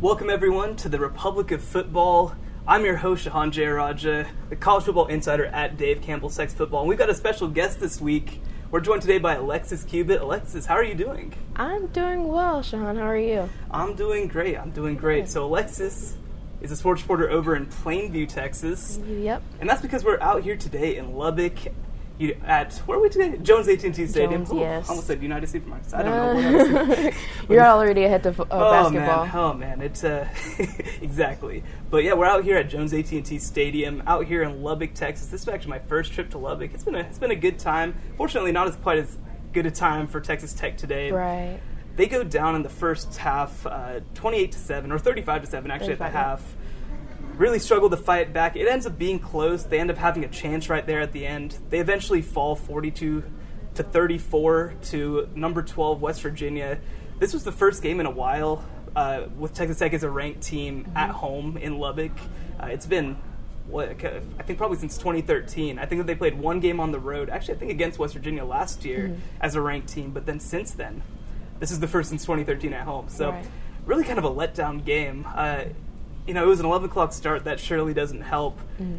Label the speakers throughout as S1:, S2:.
S1: Welcome, everyone, to the Republic of Football. I'm your host, Shehan Jeyarajah, the college football insider at Dave Campbell's Texas Football. And we've got a special guest this week. We're joined today by Alexis Cubit. Alexis, how are you doing?
S2: I'm doing well, Shehan. How are you?
S1: I'm doing great. I'm doing great. So, Alexis is a sports reporter over in Plainview, Texas.
S2: Yep.
S1: And that's because we're out here today in Lubbock you, at where are we today? Jones AT&T Stadium.
S2: Jones, yes.
S1: Almost said United Supermarkets. I don't know. What
S2: You're already ahead of uh,
S1: oh
S2: basketball.
S1: man, oh man, it's uh, exactly. But yeah, we're out here at Jones AT&T Stadium, out here in Lubbock, Texas. This is actually my first trip to Lubbock. It's been a it's been a good time. Fortunately, not as quite as good a time for Texas Tech today.
S2: Right.
S1: They go down in the first half, uh, 28 to seven or 35 to seven, actually at the
S2: 35,
S1: half. Really struggle to fight back. It ends up being close. They end up having a chance right there at the end. They eventually fall 42 to 34 to number 12 West Virginia. This was the first game in a while uh, with Texas Tech as a ranked team
S2: Mm-hmm.
S1: at home in Lubbock. Uh, it's been what I think probably since 2013. I think that they played one game on the road. Actually, I think against West Virginia last year
S2: Mm-hmm.
S1: as a ranked team. But then since then, this is the first since 2013 at home. So
S2: Right.
S1: really kind of a letdown game. Uh, you know, it was an 11 o'clock start. That surely doesn't help.
S2: Mm-hmm.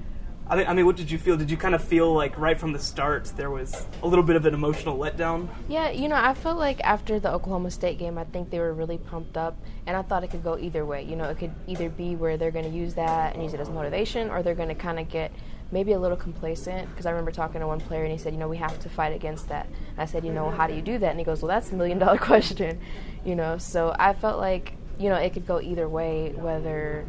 S1: I mean, I mean, what did you feel? Did you kind of feel like right from the start there was a little bit of an emotional letdown?
S2: Yeah, you know, I felt like after the Oklahoma State game, I think they were really pumped up, and I thought it could go either way. You know, it could either be where they're going to use that and use it as motivation, or they're going to kind of get maybe a little complacent. Because I remember talking to one player, and he said, you know, we have to fight against that. And I said, you know, how do you do that? And he goes, well, that's a million dollar question. You know, so I felt like you know it could go either way, whether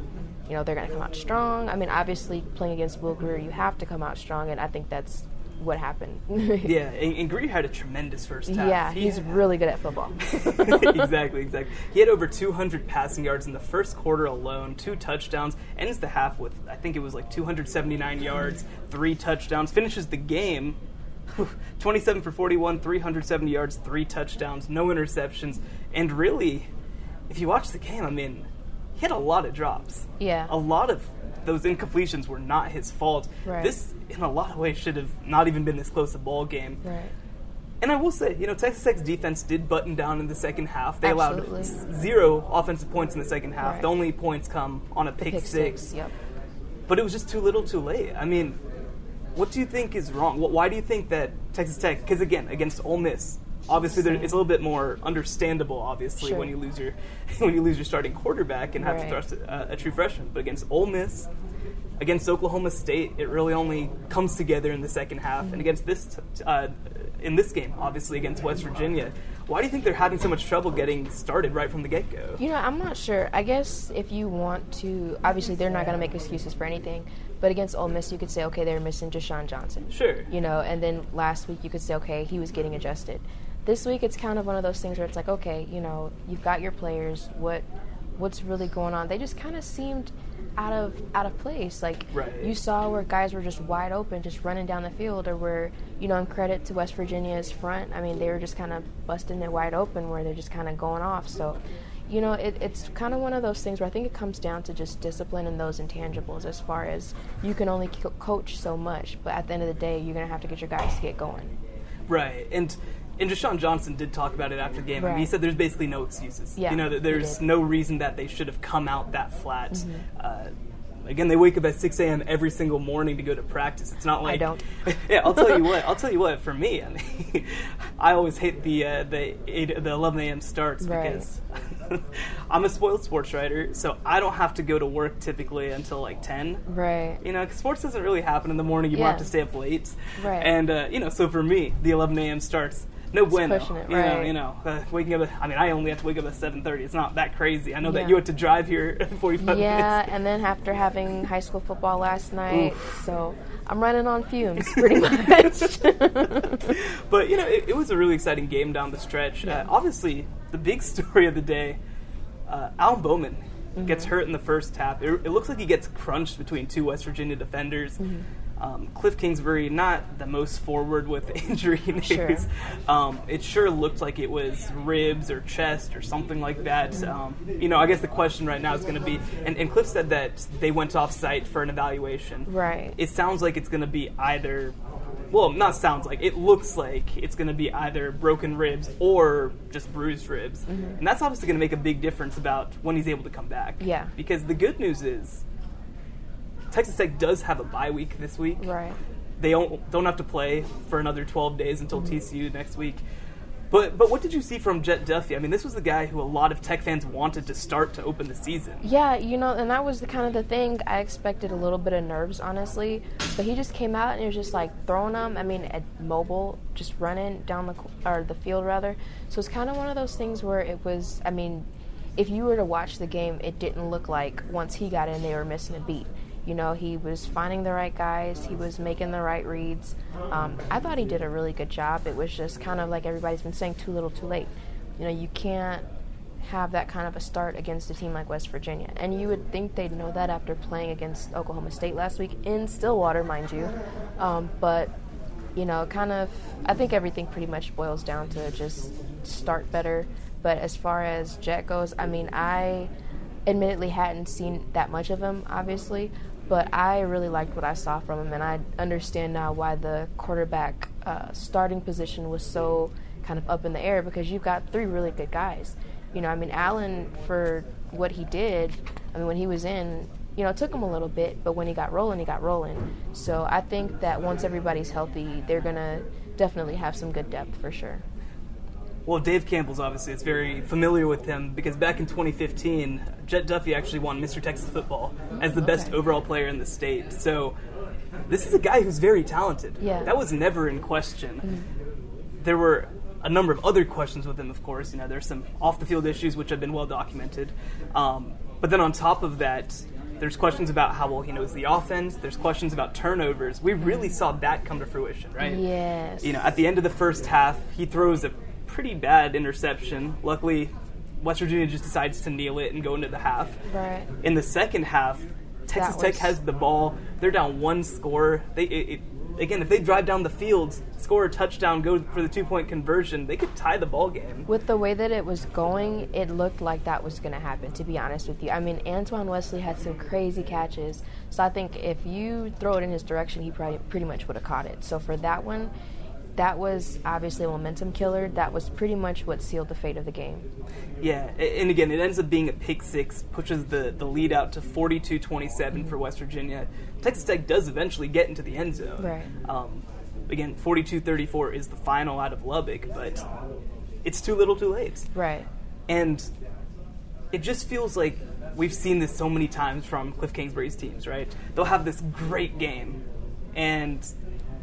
S2: you know they're going to come out strong. I mean, obviously playing against Will Grier, you have to come out strong, and I think that's what happened.
S1: Yeah, and, and Grier had a tremendous first half.
S2: Yeah,
S1: He-
S2: he's really good at football.
S1: exactly, exactly. He had over 200 passing yards in the first quarter alone, two touchdowns, ends the half with, I think it was like 279 yards, three touchdowns, finishes the game 27 for 41, 370 yards, three touchdowns, no interceptions, and really, if you watch the game, I mean, he had a lot of drops.
S2: Yeah.
S1: A lot of those incompletions were not his fault.
S2: Right.
S1: This, in a lot of ways, should have not even been this close a ball game.
S2: right.
S1: And I will say, you know, Texas Tech's defense did button down in the second half. They allowed
S2: Absolutely.
S1: s- zero offensive points in the second half.
S2: Right.
S1: The only points come on a pick,
S2: Pick
S1: six.
S2: six. Yep.
S1: But it was just too little, too late. I mean, what do you think is wrong? Wh- Why do you think that Texas Tech? Because again, against Ole Miss, obviously there, it's a little bit more understandable. Obviously,
S2: Sure.
S1: when you lose your when you lose your starting quarterback and have to thrust a, a true freshman. But against Ole Miss, against Oklahoma State, it really only comes together in the second half.
S2: Mm-hmm.
S1: And against this, t- uh, in this game, obviously against West Virginia, why do you think they're having so much trouble getting started right from the get go?
S2: You know, I'm not sure. I guess if you want to, obviously they're not going to make excuses for anything. But against Ole Miss, you could say, okay, they're missing Deshaun Johnson.
S1: Sure.
S2: You know, and then last week you could say, okay, he was getting adjusted. This week it's kind of one of those things where it's like, okay, you know, you've got your players. What, what's really going on? They just kind of seemed out of out of place. Like
S1: Right.
S2: you saw where guys were just wide open, just running down the field, or where you know, in credit to West Virginia's front, I mean, they were just kind of busting it wide open, where they're just kind of going off. So, you know, it, it's kind of one of those things where I think it comes down to just discipline and those intangibles. As far as you can only co- coach so much, but at the end of the day, you're gonna have to get your guys to get going.
S1: Right, and and Deshaun Johnson did talk about it after the game. I mean, he said there's basically no excuses.
S2: Yeah,
S1: you know, there's.
S2: Mm-hmm.
S1: no reason that they should have come out that flat. Uh, again, they wake up at 6 a.m. every single morning to go to practice. It's not like I
S2: don't.
S1: yeah, I'll tell you what. I'll tell you what. For me, I mean, I always hate the uh, the eight, the 11 a.m. starts
S2: Right.
S1: because I'm a spoiled sports writer, so I don't have to go to work typically until like 10.
S2: Right.
S1: You know, because sports doesn't really happen in the morning. You
S2: Yeah.
S1: have to stay up late.
S2: Right.
S1: And uh, you know, so for me, the 11 a.m. starts. No bueno.
S2: pushing it,
S1: you know, you know, uh, waking up. At, I mean, I only have to wake up at 7:30. It's not that crazy. I know that you had to drive here 45
S2: Yeah,
S1: minutes.
S2: and then after having high school football last night, so I'm running on fumes pretty much.
S1: But you know, it, it was a really exciting game down the stretch. Uh, obviously, the big story of the day, uh, Alan Bowman gets
S2: Mm-hmm.
S1: hurt in the first half. It, it looks like he gets crunched between two West Virginia defenders.
S2: Mm-hmm.
S1: Um, Cliff Kingsbury, not the most forward with injury news.
S2: Sure.
S1: Um, it sure looked like it was ribs or chest or something like that. Um, you know, I guess the question right now is going to be, and, and Cliff said that they went off site for an evaluation.
S2: Right.
S1: It sounds like it's going to be either well, not sounds like it looks like it's going to be either broken ribs or just bruised ribs,
S2: Mm-hmm.
S1: and that's obviously going to make a big difference about when he's able to come back.
S2: Yeah.
S1: Because the good news is Texas Tech does have a bye week this week.
S2: Right.
S1: They don't don't have to play for another 12 days until
S2: Mm-hmm.
S1: TCU next week. But but what did you see from Jett Duffey? I mean, this was the guy who a lot of Tech fans wanted to start to open the season.
S2: Yeah, you know, and that was the kind of the thing I expected a little bit of nerves, honestly. But he just came out and he was just like throwing them. I mean, at mobile, just running down the or the field rather. So it's kind of one of those things where it was. I mean, if you were to watch the game, it didn't look like once he got in, they were missing a beat. You know, he was finding the right guys. He was making the right reads. Um, I thought he did a really good job. It was just kind of like everybody's been saying, too little, too late. You know, you can't have that kind of a start against a team like West Virginia. And you would think they'd know that after playing against Oklahoma State last week in Stillwater, mind you. Um, but, you know, kind of, I think everything pretty much boils down to just start better. But as far as Jett goes, I mean, I admittedly hadn't seen that much of him, obviously. But I really liked what I saw from him, and I understand now why the quarterback uh, starting position was so kind of up in the air because you've got three really good guys. You know, I mean, Alan, for what he did, I mean, when he was in, you know, it took him a little bit, but when he got rolling, he got rolling. So I think that once everybody's healthy, they're going to definitely have some good depth for sure.
S1: Well, Dave Campbell's obviously it's very familiar with him because back in 2015, Jett Duffey actually won Mr. Texas Football as the best
S2: Okay.
S1: overall player in the state. So this is a guy who's very talented.
S2: Yeah.
S1: That was never in question. There were a number of other questions with him, of course. You know, there's some off the field issues which have been well documented. Um, but then on top of that, there's questions about how well he knows the offense. There's questions about turnovers. We really saw that come to fruition, right?
S2: Yes.
S1: you know, at the end of the first half, he throws a pretty bad interception. Luckily, West Virginia just decides to kneel it and go into the half.
S2: Right.
S1: In the second half, Texas Tech has the ball. They're down one score. They it, it, again, if they drive down the field, score a touchdown, go for the two point conversion, they could tie the ball game.
S2: With the way that it was going, it looked like that was going to happen, to be honest with you. I mean, Antoine Wesley had some crazy catches. So I think if you throw it in his direction, he probably pretty much would have caught it. So for that one, that was obviously a momentum killer. That was pretty much what sealed the fate of the game.
S1: Yeah, and again, it ends up being a pick six, pushes the, the lead out to 42 27 for West Virginia. Texas Tech does eventually get into the end zone.
S2: Right.
S1: Um, again, 42 34 is the final out of Lubbock, but it's too little too late.
S2: Right.
S1: And it just feels like we've seen this so many times from Cliff Kingsbury's teams, right? They'll have this great game, and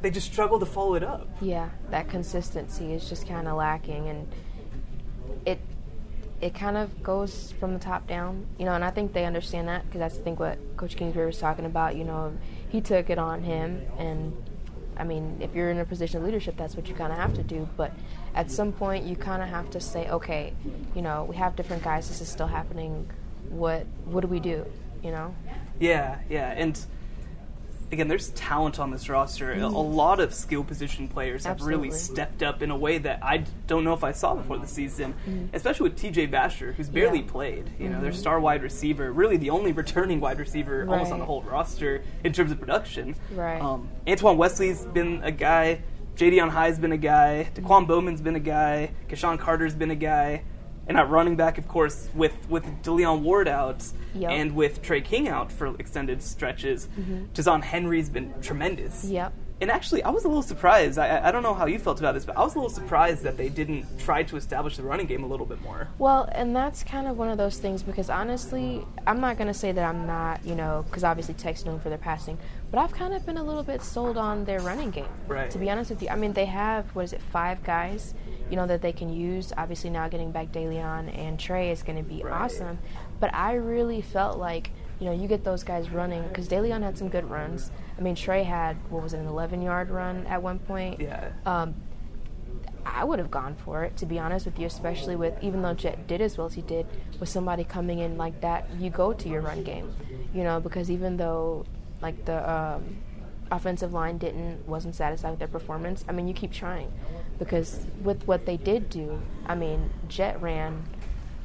S1: they just struggle to follow it up.
S2: Yeah, that consistency is just kind of lacking, and it it kind of goes from the top down, you know. And I think they understand that because that's I think what Coach Kingsbury was talking about. You know, he took it on him, and I mean, if you're in a position of leadership, that's what you kind of have to do. But at some point, you kind of have to say, okay, you know, we have different guys. This is still happening. What what do we do? You know.
S1: Yeah, yeah, and again, there's talent on this roster. A- A lot of skill position players have really stepped up in a way that I don't know if I saw before the season, mm-hmm. especially with T.J. Vasher, who's barely
S2: Yeah.
S1: played. You know, their mm-hmm. star wide receiver, really the only returning wide receiver almost on the whole roster in terms of production.
S2: Right.
S1: Um, Antoine Wesley's been a guy. Ja'Deion High's been a guy. Daquan Bowman's been a guy. KeSean Carter's been a guy. And at running back, of course, with with Da'Leon Ward out
S2: Yep.
S1: and with Tre King out for extended stretches, mm-hmm. Ta'Zhawn Henry's been tremendous.
S2: Yep.
S1: And actually, I was a little surprised. I, I- I don't know how you felt about this, but I was a little surprised that they didn't try to establish the running game a little bit more.
S2: Well, and that's kind of one of those things because honestly, I'm not going to say that I'm not, you know, because obviously Tech's known for their passing, but I've kind of been a little bit sold on their running game.
S1: Right.
S2: To be honest with you, I mean, they have, what is it, five guys, you know, that they can use. Obviously, now getting back Da'Leon and Tre is going to be
S1: Right.
S2: awesome. But I really felt like, you know, you get those guys running because Da'Leon had some good runs. I mean, Tre had, what was it, an 11 yard run at one point.
S1: Yeah.
S2: Um, I would have gone for it, to be honest with you, especially with even though Jett did as well as he did, with somebody coming in like that, you go to your run game, you know, because even though like the um, offensive line didn't wasn't satisfied with their performance, I mean, you keep trying because with what they did do, I mean, Jett ran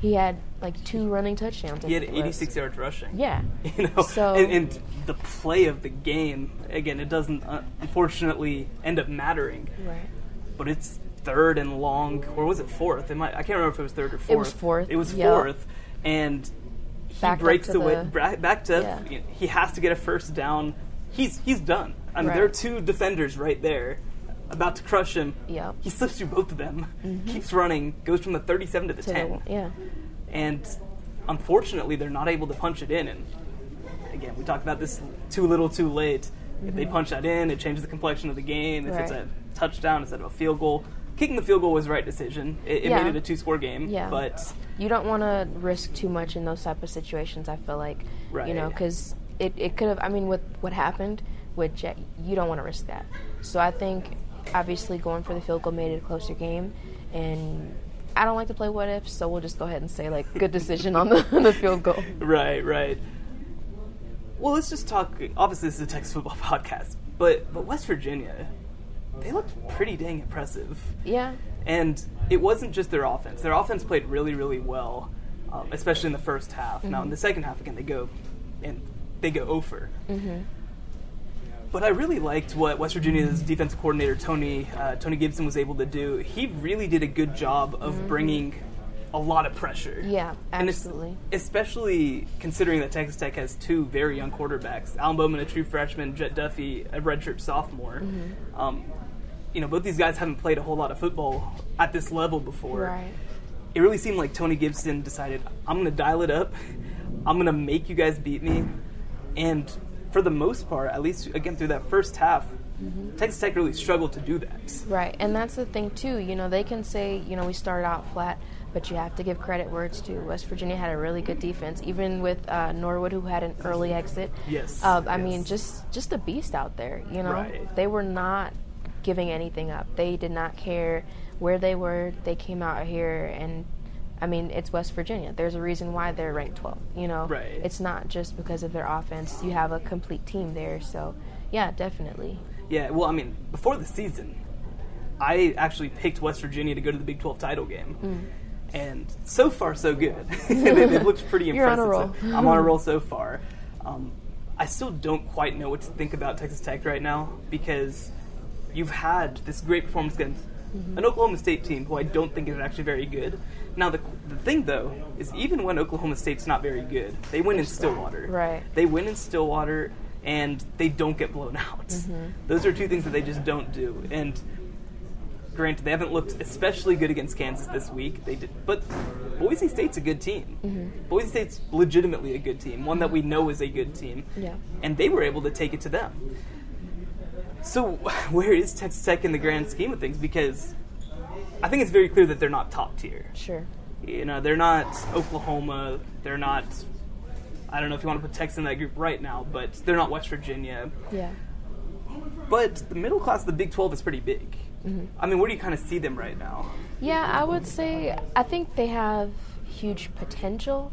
S2: he had like two running touchdowns.
S1: He had
S2: think it was.
S1: 86 yards rushing.
S2: Yeah.
S1: You know,
S2: So-
S1: and, and the play of the game again, it doesn't uh, unfortunately end up mattering,
S2: Right.
S1: but it's third and long, or was it fourth? It might, I can't remember if it was third or fourth.
S2: It was fourth,
S1: It was
S2: yeah.
S1: fourth, and he
S2: Backed up
S1: breaks
S2: the-
S1: bra- back to
S2: Yeah.
S1: He has to get a first down. He's he's done. I mean,
S2: Right.
S1: there are two defenders right there, about to crush him.
S2: Yep.
S1: He slips through both of them, keeps running, goes from the 37 to the
S2: To
S1: 10
S2: the, yeah.
S1: and unfortunately they're not able to punch it in and again we talked about this too little too late if they punch that in it changes the complexion of the game if it's
S2: Mm-hmm.
S1: A touchdown instead of a field goal kicking the field goal was the right decision it, it
S2: Yeah.
S1: made it a two score game
S2: Yeah.
S1: but
S2: You don't want to risk too much in those type of situations. I feel like, you know, because it, it could have. I mean, with what happened with Jett, you don't want to risk that. So I think obviously going for the field goal made it a closer game, and I don't like to play what ifs, so we'll just go ahead and say like good decision on the the field goal.
S1: right right well let's just talk obviously this is a texas football podcast but but west virginia they looked pretty dang impressive
S2: Yeah.
S1: And it wasn't just their offense. Their offense played really, really well, um, especially in the first half. Now, in the second half, again, they go and they go over. But I really liked what West Virginia's defensive coordinator Tony uh, Tony Gibson was able to do. He really did a good job of bringing a lot of pressure.
S2: Yeah, absolutely.
S1: especially considering that Texas Tech has two very young quarterbacks, Alan Bowman, a true freshman, Jett Duffey, a redshirt sophomore.
S2: Mm-hmm.
S1: Um, you know, both these guys haven't played a whole lot of football at this level before.
S2: Right.
S1: It really seemed like Tony Gibson decided, I'm going to dial it up. I'm going to make you guys beat me. And for the most part, at least again through that first half,
S2: Mm-hmm.
S1: Texas Tech really struggled to do that.
S2: Right, and that's the thing too. You know, they can say, you know, we started out flat, but you have to give credit where it's due. West Virginia had a really good defense, even with uh, Norwood, who had an early exit.
S1: Yes,
S2: Uh, I mean, just just a beast out there. You know,
S1: Right.
S2: they were not giving anything up. They did not care where they were. They came out here and. I mean, it's West Virginia. There's a reason why they're ranked 12. You know,
S1: Right.
S2: it's not just because of their offense. You have a complete team there. So, yeah, definitely.
S1: Yeah, well, I mean, before the season, I actually picked West Virginia to go to the Big 12 title game.
S2: Mm.
S1: And so far, so good. they, they've looked pretty
S2: You're on
S1: impressive.
S2: a roll.
S1: So I'm on a roll so far. Um, I still don't quite know what to think about Texas Tech right now because you've had this great performance against
S2: Mm-hmm.
S1: an Oklahoma State team who I don't think is actually very good. Now, the, the thing, though, is even when Oklahoma State's not very good, they win in Stillwater.
S2: Right.
S1: They win in Stillwater and they don't get blown out.
S2: Mm-hmm.
S1: Those are two things that they just don't do. And granted, they haven't looked especially good against Kansas this week. They did, but Boise State's a good team.
S2: Mm-hmm.
S1: Boise State's legitimately a good team, one that we know is a good team.
S2: Yeah.
S1: And they were able to take it to them. So, where is Texas Tech in the grand scheme of things? Because I think it's very clear that they're not top tier.
S2: Sure.
S1: You know, they're not Oklahoma. They're not. I don't know if you want to put Texas in that group right now, but they're not West Virginia.
S2: Yeah.
S1: But the middle class of the Big 12 is pretty big.
S2: Mm-hmm.
S1: I mean, where do you kind of see them right now?
S2: Yeah, I would say I think they have huge potential,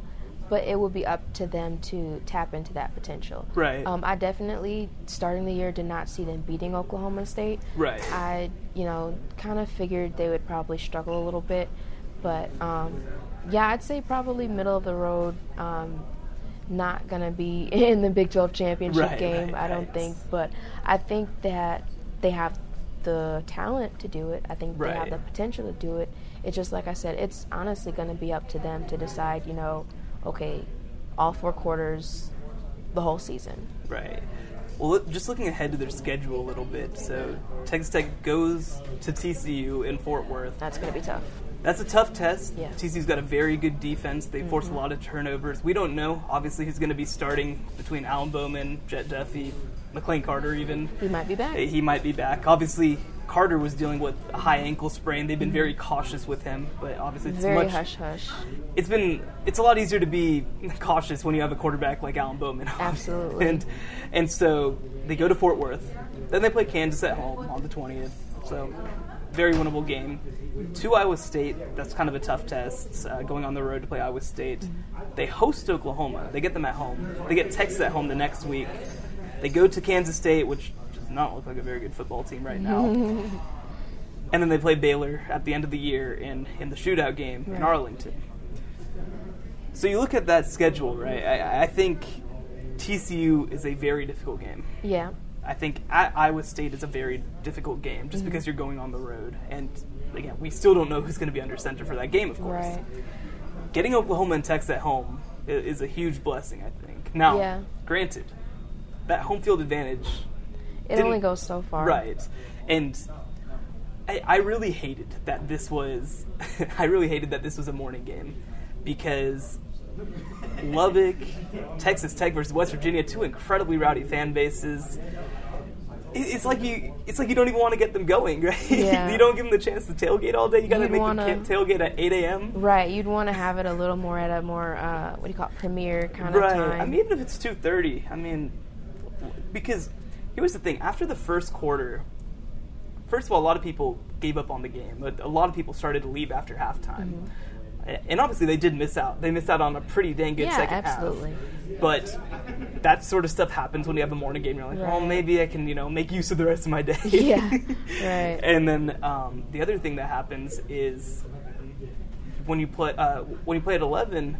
S2: but it will be up to them to tap into that potential.
S1: Right.
S2: Um, I definitely starting the year did not see them beating Oklahoma State.
S1: Right.
S2: I you know kind of figured they would probably struggle a little bit, but um, yeah, I'd say probably middle of the road. Um, not gonna be in the Big 12 championship
S1: Right,
S2: game,
S1: right,
S2: I don't
S1: right.
S2: think. But I think that they have the talent to do it. I think they have the potential to do it. It's just like I said, it's honestly going to be up to them to decide, you know, okay, all four quarters, the whole season.
S1: Right. Well, just looking ahead to their schedule a little bit. So, Texas Tech goes to TCU in Fort Worth.
S2: That's going to be tough.
S1: That's a tough test.
S2: Yeah. Mm-hmm.
S1: TCU's got a very good defense. They force a lot of turnovers. We don't know, obviously, who's going to be starting between Alan Bowman, Jett Duffey, McLane Carter, even.
S2: He might be back.
S1: He might be back. Obviously, Carter was dealing with a high ankle sprain. They've been very cautious with him, but obviously, it's.
S2: Very
S1: much.
S2: hush hush.
S1: It's been. It's a lot easier to be cautious when you have a quarterback like Alan Bowman.
S2: Absolutely.
S1: and and so they go to Fort Worth. Then they play Kansas at home on the twentieth. So very winnable game. To Iowa State. That's kind of a tough test. Uh, going on the road to play Iowa State. They host Oklahoma. They get them at home. They get Texas at home the next week. They go to Kansas State, which does not look like a very good football team right now. and then they play Baylor at the end of the year in, in the shootout game in Arlington. So you look at that schedule, right? I, I think TCU is a very difficult game.
S2: Yeah.
S1: I think at Iowa State is a very difficult game
S2: Mm-hmm.
S1: just because you're going on the road. And again, we still don't know who's going to be under center for that game, of course.
S2: Right.
S1: Getting Oklahoma and Texas at home i- is a huge blessing, I think. Now,
S2: Yeah.
S1: granted, that home field advantage,
S2: It only goes so far.
S1: right? And I, I really hated that this was, I really hated that this was a morning game because Lubbock, Texas Tech versus West Virginia, two incredibly rowdy fan bases. It's like you, it's like you don't even want to get them going, right?
S2: Yeah.
S1: you don't give them the chance to tailgate all day. You got to make
S2: wanna-
S1: them tailgate at eight a.m.
S2: Right. You'd want to have it a little more at a more uh, what do you call it, premiere kind of time. Right.
S1: I mean, even if it's two thirty, I mean, because here's the thing: after the first quarter, first of all, a lot of people gave up on the game. But a lot of people started to leave after halftime,
S2: Mm-hmm.
S1: And obviously they did miss out. They missed out on a pretty dang good
S2: Yeah,
S1: second
S2: absolutely.
S1: half. But that sort of stuff happens when you have a morning game. You're like, well, maybe I can, you know, make use of the rest of my day.
S2: Yeah, right.
S1: And then um, the other thing that happens is when you play uh, when you play at eleven,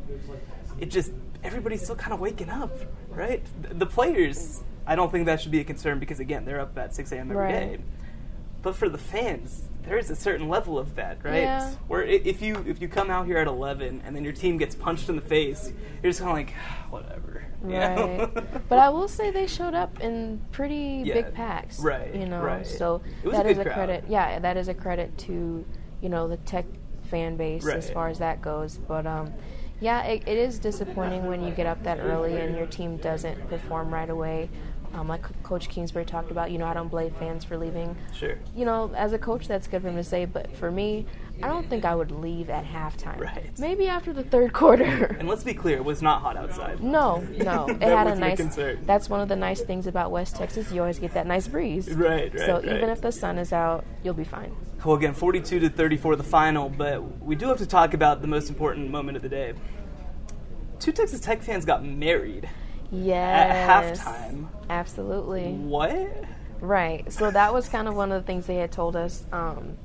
S1: it just everybody's still kind of waking up, right? The players, I don't think that should be a concern because again, they're up at six a.m. every day.
S2: Right.
S1: But for the fans, there is a certain level of that, right?
S2: Yeah.
S1: Where if you if you come out here at eleven and then your team gets punched in the face, you're just kind of like, whatever.
S2: Right. but I will say they showed up in pretty
S1: Yeah,
S2: big packs.
S1: right,
S2: You know,
S1: right.
S2: so
S1: was a
S2: that is a
S1: crowd.
S2: credit. Yeah, that is a credit to you know the tech fan base as far as that goes. But um, yeah, it, it is disappointing when you get up that early and your team doesn't perform right away. Um, like Coach Kingsbury talked about, you know, I don't blame fans for leaving.
S1: Sure.
S2: You know, as a coach, that's good for him to say. But for me, I don't think I would leave at halftime.
S1: Right.
S2: Maybe after the third quarter.
S1: And let's be clear, it was not hot outside.
S2: No, no. It had a nice.
S1: concern.
S2: that's one of the nice things about West Texas. You always get that nice breeze.
S1: Right, right,
S2: So
S1: right.
S2: even if the sun is out, you'll be fine.
S1: Well, again, 42 to 34 the final, but we do have to talk about the most important moment of the day. Two Texas Tech fans got married
S2: Yes.
S1: halftime.
S2: Absolutely.
S1: What?
S2: Right. So that was kind of one of the things they had told us um,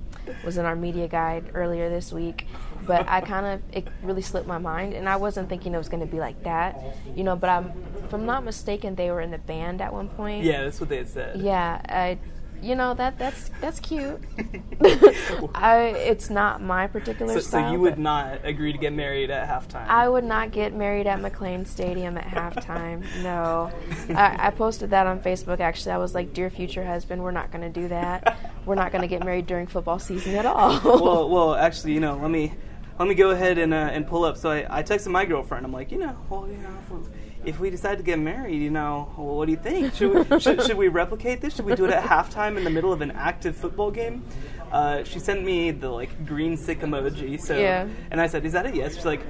S2: was in our media guide earlier this week. But I kind of it really slipped my mind, and I wasn't thinking it was going to be like that, you know. But I'm, if I'm not mistaken, they were in the band at one point.
S1: Yeah, that's what they had said.
S2: Yeah, I, you know that that's that's cute. I it's not my particular
S1: So,
S2: style.
S1: so you would not agree to get married at halftime?
S2: I would not get married at McLean Stadium at halftime. No, I, I posted that on Facebook. Actually, I was like, "Dear future husband, we're not going to do that. We're not going to get married during football season at all."
S1: well, well, actually, you know, let me let me go ahead and uh, and pull up. So I, I texted my girlfriend. I'm like, you know, well, you know, if we decide to get married, you know, well, what do you think? Should we should, should we replicate this? Should we do it at halftime in the middle of an active football game? Uh, she sent me the like green sick emoji. So
S2: Yeah.
S1: and I said, is that a yes? She's like.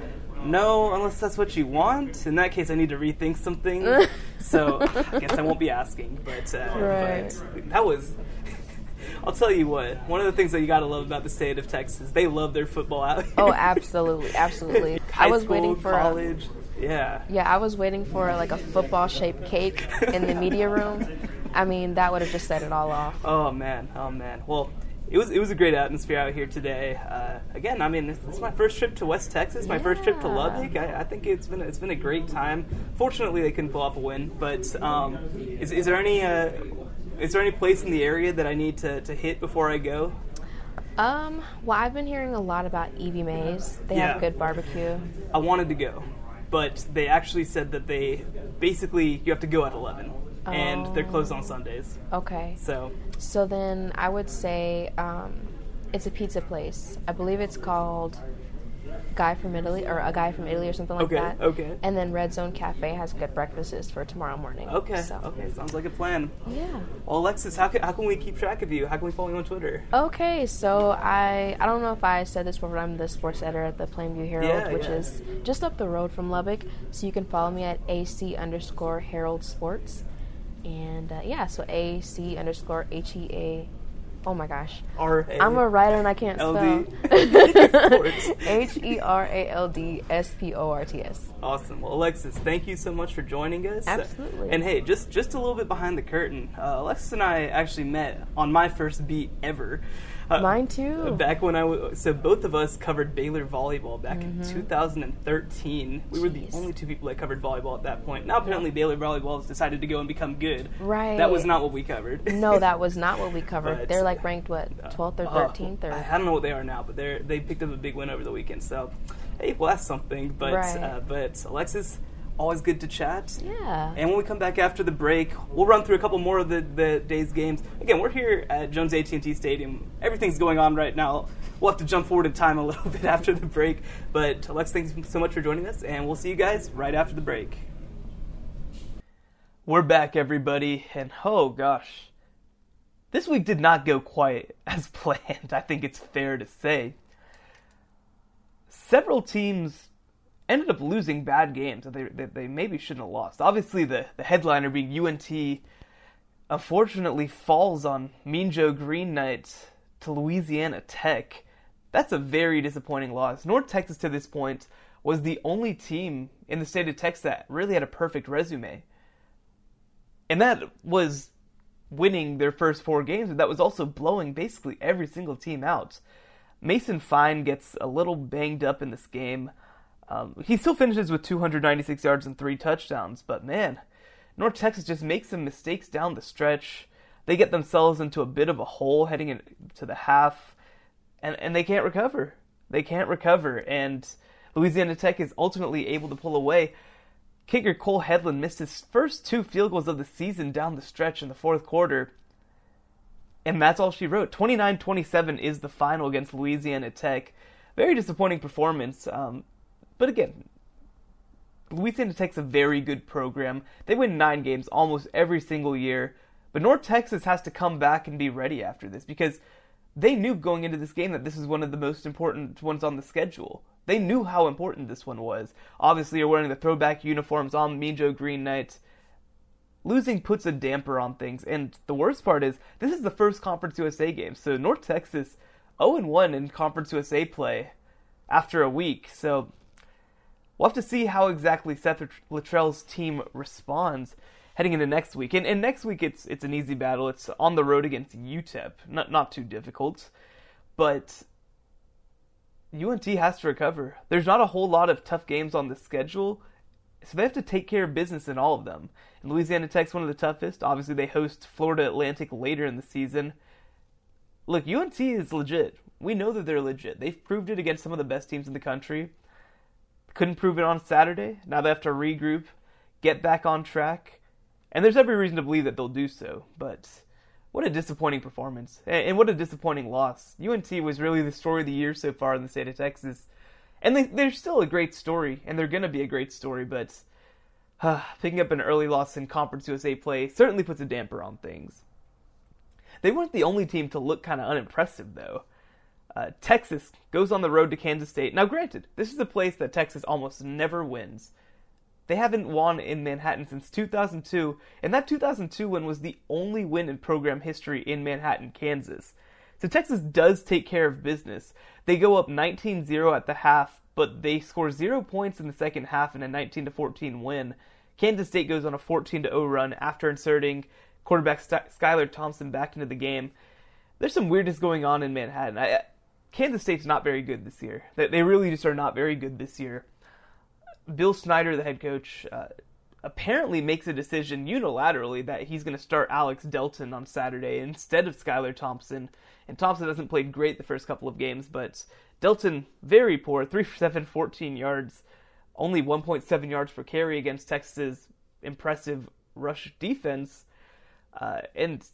S1: No, unless that's what you want. In that case, I need to rethink something. so I guess I won't be asking. But, uh,
S2: Right.
S1: but that was I'll tell you what. One of the things that you gotta love about the state of Texas, they love their football out here.
S2: oh, absolutely, absolutely.
S1: High
S2: I was
S1: school,
S2: waiting for a-
S1: college. Yeah.
S2: yeah, I was waiting for like a football shaped cake in the media room. I mean, that would have just set it all off.
S1: Oh man. Oh man. Well, it was it was a great atmosphere out here today. Uh, again, I mean, this, this is my first trip to West Texas. My first trip to Lubbock. I, I think it's been it's been a great time. Fortunately, they couldn't pull off a win. But um, is is there any uh, is there any place in the area that I need to, to hit before I go?
S2: Um, well, I've been hearing a lot about Evie Mae's. They
S1: Yeah.
S2: have good barbecue.
S1: I wanted to go, but they actually said that they basically you have to go at eleven, and they're closed on Sundays.
S2: Okay.
S1: So
S2: So then I would say um, it's a pizza place. I believe it's called Guy from Italy or a guy from Italy or something like
S1: Okay,
S2: that.
S1: okay.
S2: And then Red Zone Cafe has good breakfasts for tomorrow morning.
S1: okay,
S2: So,
S1: okay, sounds like a plan.
S2: Yeah.
S1: Well, Alexis, how can, how can we keep track of you? How can we follow you on Twitter?
S2: Okay, so I I don't know if I said this before, but I'm the sports editor at the Plainview Herald,
S1: Yeah,
S2: which
S1: yeah.
S2: is just up the road from Lubbock. So you can follow me at AC underscore Herald Sports. And uh, yeah, so AC underscore H E A. Oh my gosh.
S1: R A
S2: I'm a writer and I can't
S1: L
S2: spell. H E R A L D S P O R T S.
S1: Awesome. Well, Alexis, thank you so much for joining us.
S2: Absolutely.
S1: And hey, just just a little bit behind the curtain, uh, Alexis and I actually met on my first beat ever. Uh,
S2: Mine too.
S1: Back when I was, so both of us covered Baylor volleyball back
S2: Mm-hmm.
S1: in 2013. We were the only two people that covered volleyball at that point. Now apparently Baylor volleyball has decided to go and become good.
S2: Right.
S1: That was not what we covered.
S2: no, that was not what we covered.
S1: But-
S2: They're like ranked what, 12th or
S1: Uh,
S2: 13th or
S1: I don't know what they are now, but they they picked up a big win over the weekend. So, hey, well that's something. But
S2: Right.
S1: uh, but Alexis, always good to chat.
S2: yeah.
S1: And when we come back after the break, we'll run through a couple more of the, the day's games. Again, we're here at Jones AT&T Stadium. Everything's going on right now. We'll have to jump forward in time a little bit after the break. But Alex, thanks so much for joining us, and we'll see you guys right after the break. We're back, everybody, and oh gosh, this week did not go quite as planned. I think it's fair to say. Several teams ended up losing bad games that they, that they maybe shouldn't have lost. Obviously, the, the headliner being UNT unfortunately falls on Mean Joe Greene Night to Louisiana Tech. That's a very disappointing loss. North Texas to this point was the only team in the state of Texas that really had a perfect resume. And that was winning their first four games, but that was also blowing basically every single team out. Mason Fine gets a little banged up in this game. Um, he still finishes with 296 yards and three touchdowns, but man, North Texas just makes some mistakes down the stretch. They get themselves into a bit of a hole heading into the half, and, and they can't recover. They can't recover, and Louisiana Tech is ultimately able to pull away. Kicker Cole Hedlund missed his first two field goals of the season down the stretch in the fourth quarter. And that's all she wrote. 29 27 is the final against Louisiana Tech. Very disappointing performance. Um, but again, Louisiana Tech's a very good program. They win nine games almost every single year. But North Texas has to come back and be ready after this because they knew going into this game that this is one of the most important ones on the schedule. They knew how important this one was. Obviously, you're wearing the throwback uniforms on Joe Greene Night. Losing puts a damper on things, and the worst part is this is the first Conference USA game. So North Texas 0 1 in Conference USA play after a week. So we'll have to see how exactly Seth Littrell's team responds heading into next week. And, and next week it's it's an easy battle. It's on the road against UTEP. Not not too difficult, but UNT has to recover. There's not a whole lot of tough games on the schedule, so they have to take care of business in all of them. And Louisiana Tech's one of the toughest. Obviously, they host Florida Atlantic later in the season. Look, UNT is legit. We know that they're legit. They've proved it against some of the best teams in the country. Couldn't prove it on Saturday. Now they have to regroup, get back on track, and there's every reason to believe that they'll do so. But what a disappointing performance, and what a disappointing loss. UNT was really the story of the year so far in the state of Texas, and they, they're still a great story, and they're going to be a great story. But uh, picking up an early loss in Conference USA play certainly puts a damper on things. They weren't the only team to look kind of unimpressive, though. Uh, Texas goes on the road to Kansas State. Now, granted, this is a place that Texas almost never wins. They haven't won in Manhattan since 2002, and that 2002 win was the only win in program history in Manhattan, Kansas. So Texas does take care of business. They go up 19 0 at the half, but they score zero points in the second half in a 19 14 win. Kansas State goes on a 14 0 run after inserting quarterback St- Skylar Thompson back into the game. There's some weirdness going on in Manhattan. I, Kansas State's not very good this year. They, really just are not very good this year. Bill Snyder, the head coach, uh, apparently makes a decision unilaterally that he's going to start Alex Delton on Saturday instead of Skylar Thompson. And Thompson hasn't played great the first couple of games, but Delton, very poor 3 for 7, 14 yards, only 1.7 yards per carry against Texas's impressive rush defense. Uh, and,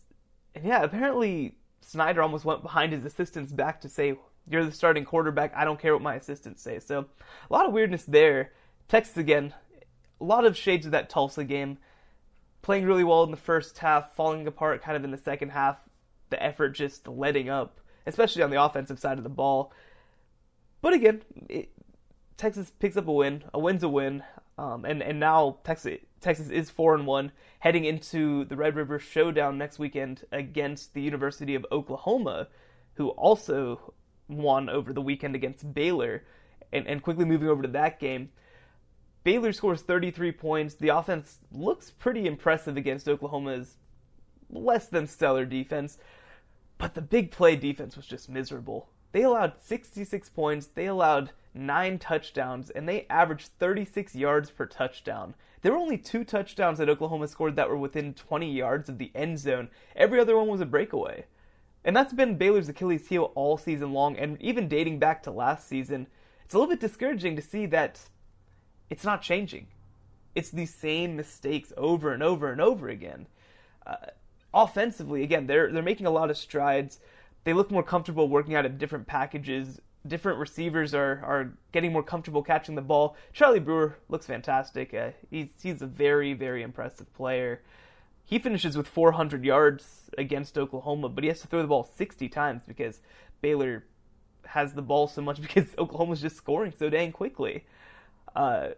S1: and yeah, apparently Snyder almost went behind his assistants back to say, You're the starting quarterback. I don't care what my assistants say. So a lot of weirdness there. Texas again, a lot of shades of that Tulsa game. Playing really well in the first half, falling apart kind of in the second half. The effort just letting up, especially on the offensive side of the ball. But again, it, Texas picks up a win. A win's a win. Um, and, and now Texas Texas is four and one, heading into the Red River Showdown next weekend against the University of Oklahoma, who also won over the weekend against Baylor. And, and quickly moving over to that game, Baylor scores 33 points. The offense looks pretty impressive against Oklahoma's less than stellar defense. But the big play defense was just miserable. They allowed 66 points, they allowed nine touchdowns, and they averaged 36 yards per touchdown. There were only two touchdowns that Oklahoma scored that were within 20 yards of the end zone. Every other one was a breakaway. And that's been Baylor's Achilles heel all season long, and even dating back to last season. It's a little bit discouraging to see that it's not changing. It's the same mistakes over and over and over again. Uh, offensively, again, they're they're making a lot of strides. They look more comfortable working out of different packages. Different receivers are, are getting more comfortable catching the ball. Charlie Brewer looks fantastic. Uh, he's he's a very very impressive player. He finishes with 400 yards against Oklahoma, but he has to throw the ball 60 times because Baylor has the ball so much because Oklahoma's just scoring so dang quickly. Uh,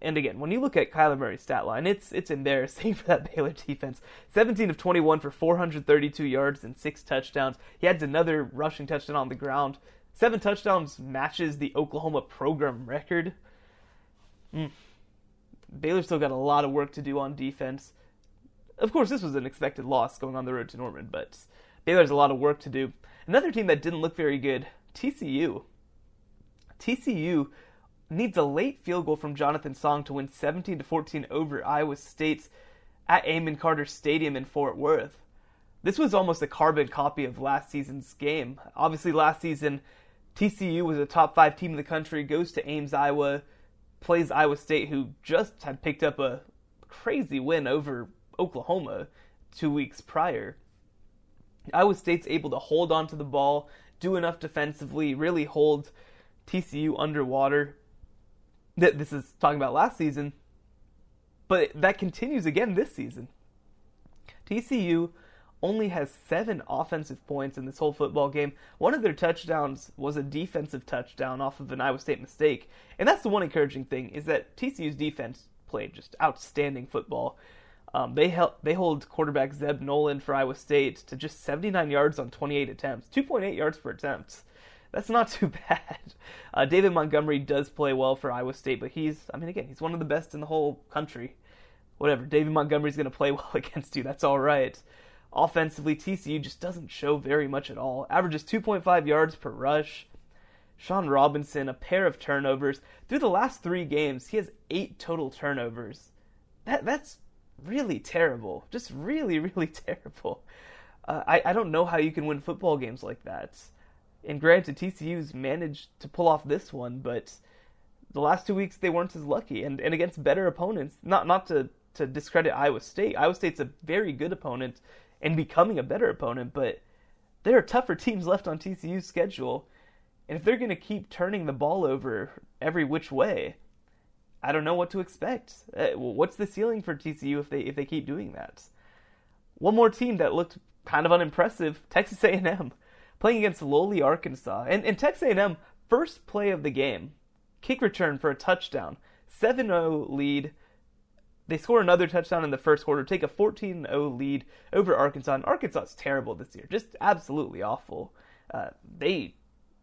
S1: and again, when you look at Kyler Murray's stat line, it's it's embarrassing for that Baylor defense. 17 of 21 for 432 yards and six touchdowns. He adds another rushing touchdown on the ground. Seven touchdowns matches the Oklahoma program record. Mm. Baylor still got a lot of work to do on defense. Of course, this was an expected loss going on the road to Norman, but Baylor has a lot of work to do. Another team that didn't look very good, TCU. TCU needs a late field goal from Jonathan Song to win 17 to 14 over Iowa State's at Amon Carter Stadium in Fort Worth. This was almost a carbon copy of last season's game. Obviously, last season TCU was a top five team in the country, goes to Ames, Iowa, plays Iowa State, who just had picked up a crazy win over Oklahoma two weeks prior. Iowa State's able to hold on to the ball, do enough defensively, really hold TCU underwater that this is talking about last season, but that continues again this season. TCU only has seven offensive points in this whole football game. One of their touchdowns was a defensive touchdown off of an Iowa State mistake, and that's the one encouraging thing is that TCU's defense played just outstanding football. Um, they they hold quarterback Zeb Noland for Iowa State to just 79 yards on 28 attempts, 2.8 yards per attempt that's not too bad. Uh, David Montgomery does play well for Iowa State, but he's, I mean, again, he's one of the best in the whole country. Whatever, David Montgomery's going to play well against you. That's all right. Offensively, TCU just doesn't show very much at all. Averages 2.5 yards per rush. Shawn Robinson, a pair of turnovers. Through the last three games, he has eight total turnovers. That that's really terrible. Just really, really terrible. Uh, I I don't know how you can win football games like that. And granted, TCU's managed to pull off this one, but the last two weeks they weren't as lucky. And, and against better opponents, not not to, to discredit Iowa State. Iowa State's a very good opponent and becoming a better opponent, but there are tougher teams left on TCU's schedule. And if they're going to keep turning the ball over every which way, I don't know what to expect. Uh, what's the ceiling for TCU if they if they keep doing that? One more team that looked kind of unimpressive, Texas A&M playing against lowly Arkansas. And, and Texas A&M, first play of the game, kick return for a touchdown, 7-0 lead. They score another touchdown in the first quarter, take a 14-0 lead over Arkansas. And Arkansas is terrible this year, just absolutely awful. Uh, they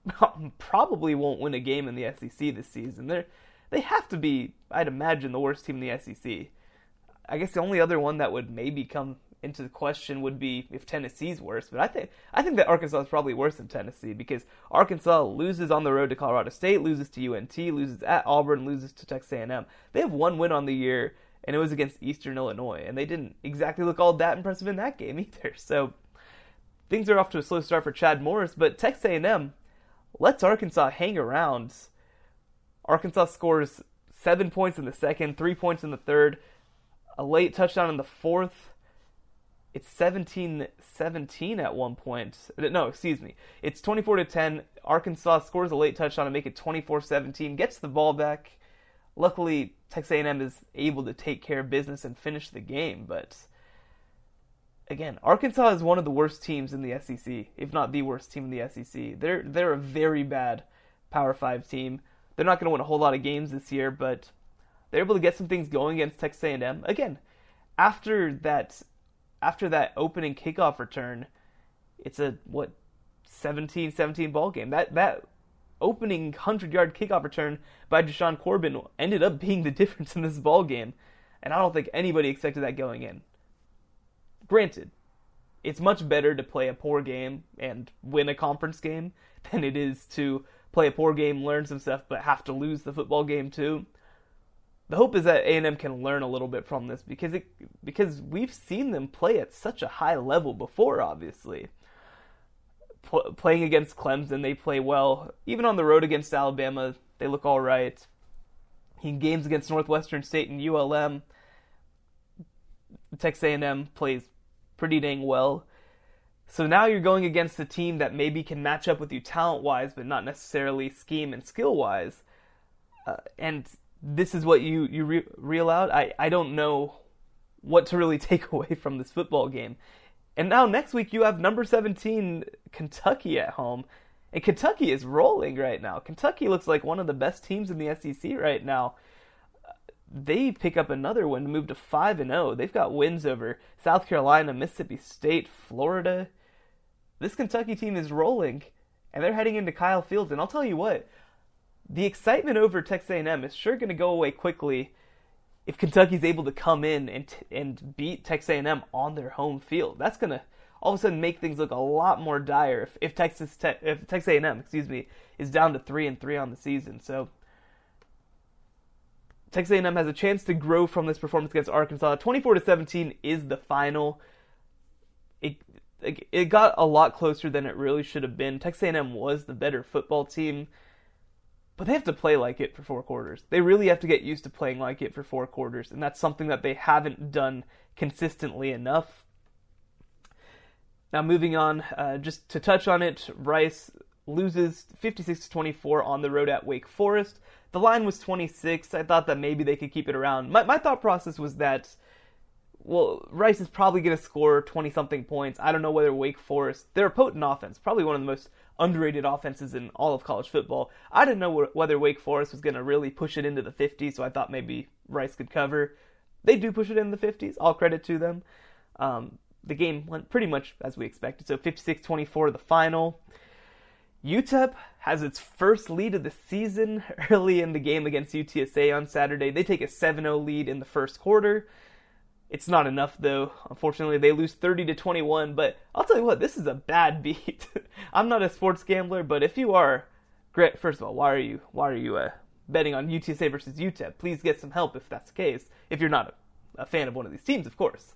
S1: probably won't win a game in the SEC this season. They're they have to be, I'd imagine, the worst team in the SEC. I guess the only other one that would maybe come into the question would be if Tennessee's worse, but I think I think that Arkansas is probably worse than Tennessee because Arkansas loses on the road to Colorado State, loses to UNT, loses at Auburn, loses to Texas A&M. They have one win on the year, and it was against Eastern Illinois, and they didn't exactly look all that impressive in that game either. So things are off to a slow start for Chad Morris, but Texas A&M lets Arkansas hang around. Arkansas scores seven points in the second, three points in the third, a late touchdown in the fourth it's 17 17 at one point. Uh, no, excuse me. It's 24 to 10. Arkansas scores a late touchdown to make it 24 17, gets the ball back. Luckily, Texas A&M is able to take care of business and finish the game, but again, Arkansas is one of the worst teams in the SEC, if not the worst team in the SEC. They're they're a very bad Power 5 team. They're not going to win a whole lot of games this year, but they're able to get some things going against Texas A&M. Again, after that after that opening kickoff return, it's a what 17-17 ball game. That that opening 100-yard kickoff return by Jashaun Corbin ended up being the difference in this ball game, and I don't think anybody expected that going in. Granted, it's much better to play a poor game and win a conference game than it is to play a poor game, learn some stuff, but have to lose the football game too. The hope is that A&M can learn a little bit from this because it because we've seen them play at such a high level before. Obviously, P- playing against Clemson, they play well. Even on the road against Alabama, they look all right. In games against Northwestern State and ULM, Texas A&M plays pretty dang well. So now you're going against a team that maybe can match up with you talent wise, but not necessarily scheme and skill wise. Uh, and this is what you you re- reel out. I I don't know what to really take away from this football game. And now next week you have number 17 Kentucky at home. And Kentucky is rolling right now. Kentucky looks like one of the best teams in the SEC right now. They pick up another win to move to 5 and 0. They've got wins over South Carolina, Mississippi State, Florida, this Kentucky team is rolling, and they're heading into Kyle Field. And I'll tell you what, the excitement over Texas A&M is sure going to go away quickly if Kentucky's able to come in and and beat Texas A&M on their home field. That's going to all of a sudden make things look a lot more dire if, if Texas Te- if Texas A&M, excuse me, is down to three and three on the season. So Texas A&M has a chance to grow from this performance against Arkansas. 24 to 17 is the final. It got a lot closer than it really should have been. Texas A&M was the better football team, but they have to play like it for four quarters. They really have to get used to playing like it for four quarters, and that's something that they haven't done consistently enough. Now, moving on, uh, just to touch on it, Rice loses 56 to 24 on the road at Wake Forest. The line was 26. I thought that maybe they could keep it around. My, my thought process was that well, Rice is probably going to score 20 something points. I don't know whether Wake Forest, they're a potent offense, probably one of the most underrated offenses in all of college football. I didn't know whether Wake Forest was going to really push it into the 50s, so I thought maybe Rice could cover. They do push it in the 50s, all credit to them. Um, the game went pretty much as we expected, so 56 24 the final. UTEP has its first lead of the season early in the game against UTSA on Saturday. They take a 7 0 lead in the first quarter. It's not enough though. Unfortunately, they lose 30 to 21, but I'll tell you what, this is a bad beat. I'm not a sports gambler, but if you are, great, first of all, why are you why are you uh, betting on UTSA versus UTEP? Please get some help if that's the case. If you're not a, a fan of one of these teams, of course.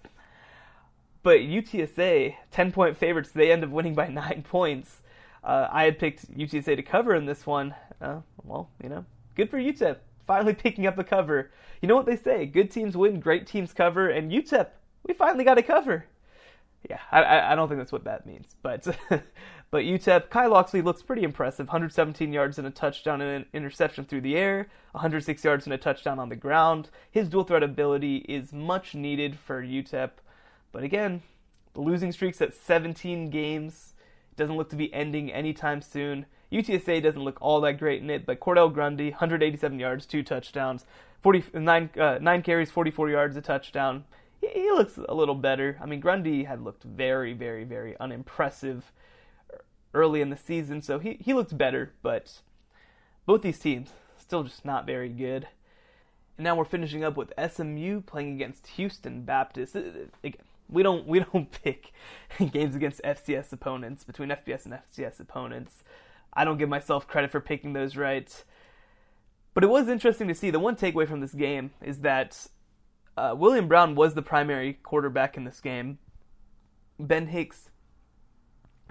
S1: But UTSA, 10 point favorites, they end up winning by 9 points. Uh, I had picked UTSA to cover in this one. Uh, well, you know, good for UTEP finally picking up a cover. You know what they say? Good teams win, great teams cover, and UTEP, we finally got a cover. Yeah, I, I don't think that's what that means, but but UTEP, Kai Locksley looks pretty impressive. 117 yards and a touchdown and an interception through the air, 106 yards and a touchdown on the ground. His dual threat ability is much needed for UTEP, but again, the losing streak's at 17 games. Doesn't look to be ending anytime soon. UTSA doesn't look all that great in it, but Cordale Grundy, 187 yards, two touchdowns, 40, nine, uh, nine carries, 44 yards, a touchdown. He, he looks a little better. I mean, Grundy had looked very, very, very unimpressive early in the season, so he, he looked better, but both these teams still just not very good. And now we're finishing up with SMU playing against Houston Baptist. Again, we don't we don't pick games against FCS opponents between FBS and FCS opponents. I don't give myself credit for picking those right. But it was interesting to see. The one takeaway from this game is that uh, William Brown was the primary quarterback in this game. Ben Hicks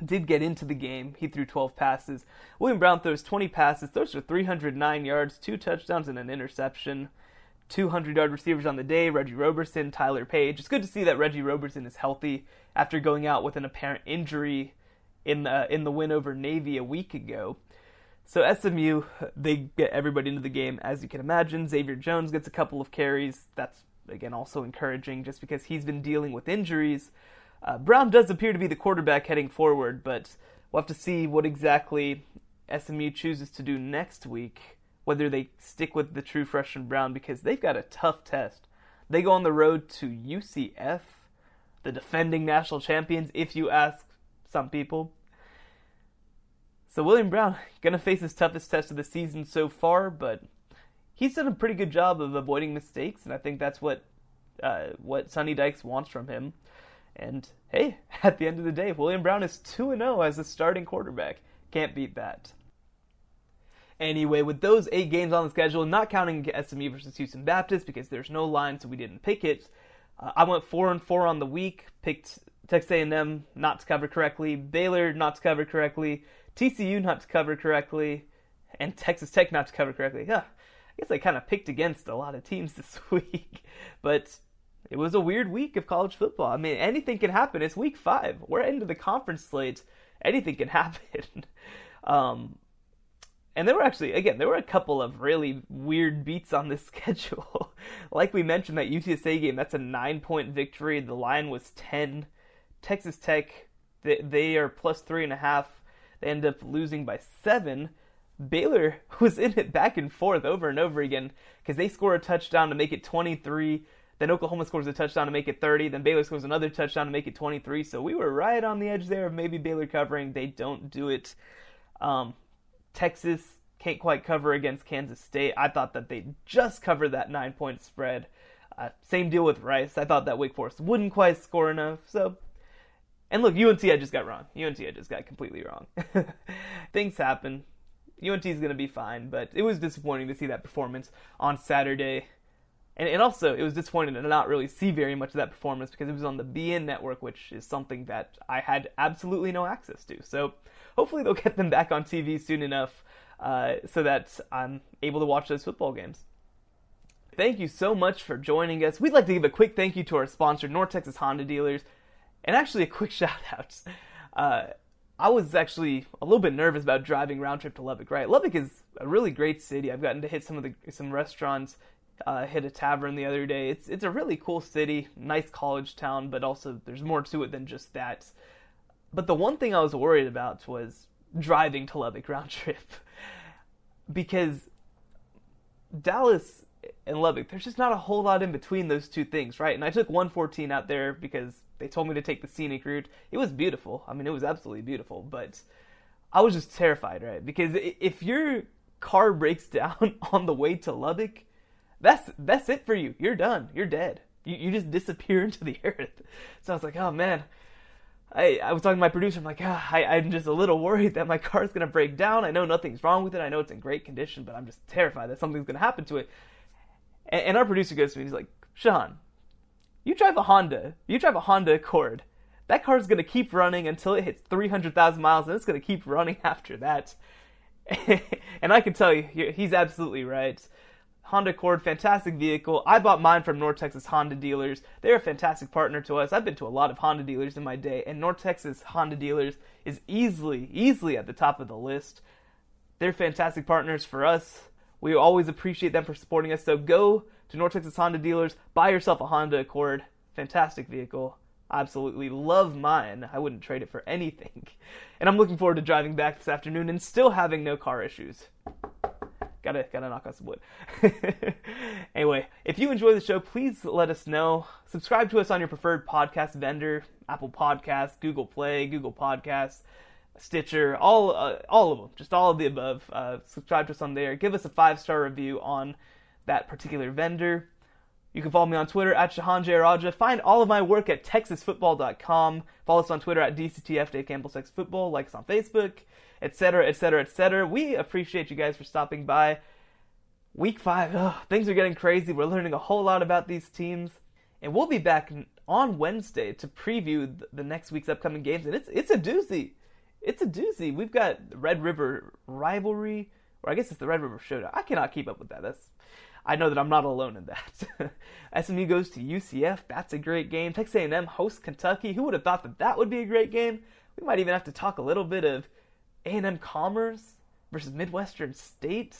S1: did get into the game. He threw 12 passes. William Brown throws 20 passes, throws for 309 yards, two touchdowns, and an interception. 200 yard receivers on the day Reggie Roberson, Tyler Page. It's good to see that Reggie Roberson is healthy after going out with an apparent injury in the in the win over Navy a week ago. So SMU they get everybody into the game as you can imagine. Xavier Jones gets a couple of carries. That's again also encouraging just because he's been dealing with injuries. Uh, Brown does appear to be the quarterback heading forward, but we'll have to see what exactly SMU chooses to do next week. Whether they stick with the true freshman Brown because they've got a tough test. They go on the road to UCF, the defending national champions, if you ask some people. So William Brown gonna face his toughest test of the season so far, but he's done a pretty good job of avoiding mistakes, and I think that's what uh, what Sonny Dykes wants from him. And hey, at the end of the day, William Brown is 2 and 0 as a starting quarterback. Can't beat that. Anyway, with those eight games on the schedule, not counting SMU versus Houston Baptist because there's no line, so we didn't pick it. Uh, I went four and four on the week. Picked Texas A&M not to cover correctly, Baylor not to cover correctly, TCU not to cover correctly, and Texas Tech not to cover correctly. I guess I kind of picked against a lot of teams this week, but it was a weird week of college football. I mean, anything can happen. It's week five. We're into the conference slate. Anything can happen. um, and there were actually, again, there were a couple of really weird beats on this schedule. like we mentioned, that UTSA game, that's a nine point victory. The line was 10. Texas Tech, they, they are plus three and a half. They end up losing by seven. Baylor was in it back and forth over and over again because they score a touchdown to make it 23. Then Oklahoma scores a touchdown to make it 30. Then Baylor scores another touchdown to make it 23. So we were right on the edge there of maybe Baylor covering. They don't do it. Um, Texas can't quite cover against Kansas State. I thought that they just covered that nine point spread. Uh, same deal with Rice. I thought that Wake Forest wouldn't quite score enough. So, and look, UNC I just got wrong. UNT I just got completely wrong. Things happen. UNT is going to be fine, but it was disappointing to see that performance on Saturday. And, and also, it was disappointing to not really see very much of that performance because it was on the beIN network, which is something that I had absolutely no access to. So, hopefully, they'll get them back on TV soon enough uh, so that I'm able to watch those football games. Thank you so much for joining us. We'd like to give a quick thank you to our sponsor, North Texas Honda Dealers, and actually a quick shout out. Uh, I was actually a little bit nervous about driving round trip to Lubbock. Right, Lubbock is a really great city. I've gotten to hit some of the some restaurants, uh, hit a tavern the other day. It's it's a really cool city, nice college town, but also there's more to it than just that. But the one thing I was worried about was driving to Lubbock round trip because Dallas and Lubbock, there's just not a whole lot in between those two things, right? And I took 114 out there because they told me to take the scenic route. It was beautiful. I mean, it was absolutely beautiful, but I was just terrified, right? Because if your car breaks down on the way to Lubbock, that's that's it for you. You're done. You're dead. You you just disappear into the earth. So I was like, oh man. I, I was talking to my producer. I'm like, ah, I, I'm just a little worried that my car's gonna break down. I know nothing's wrong with it. I know it's in great condition, but I'm just terrified that something's gonna happen to it. And, and our producer goes to me. He's like, Shehan, you drive a Honda. You drive a Honda Accord. That car is gonna keep running until it hits 300,000 miles, and it's gonna keep running after that. and I can tell you, he's absolutely right. Honda Accord, fantastic vehicle. I bought mine from North Texas Honda dealers. They're a fantastic partner to us. I've been to a lot of Honda dealers in my day, and North Texas Honda dealers is easily, easily at the top of the list. They're fantastic partners for us. We always appreciate them for supporting us. So go to North Texas Honda dealers, buy yourself a Honda Accord. Fantastic vehicle. Absolutely love mine. I wouldn't trade it for anything. And I'm looking forward to driving back this afternoon and still having no car issues gotta gotta knock on some wood. anyway, if you enjoy the show, please let us know. Subscribe to us on your preferred podcast vendor: Apple Podcasts, Google Play, Google Podcasts, Stitcher, all uh, all of them, just all of the above. Uh, subscribe to us on there. Give us a five star review on that particular vendor. You can follow me on Twitter at Shehan Jeyarajah. Find all of my work at TexasFootball.com. Follow us on Twitter at DCTF Dave Campbell Texas Football. Like us on Facebook etc., etc., etc. We appreciate you guys for stopping by. Week five, oh, things are getting crazy. We're learning a whole lot about these teams, and we'll be back on Wednesday to preview the next week's upcoming games. And it's it's a doozy. It's a doozy. We've got Red River rivalry, or I guess it's the Red River Showdown. I cannot keep up with that. That's I know that I'm not alone in that. SMU goes to UCF. That's a great game. Texas A&M hosts Kentucky. Who would have thought that that would be a great game? We might even have to talk a little bit of a&M Commerce versus Midwestern State.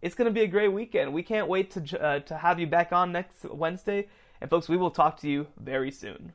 S1: It's going to be a great weekend. We can't wait to uh, to have you back on next Wednesday. And folks, we will talk to you very soon.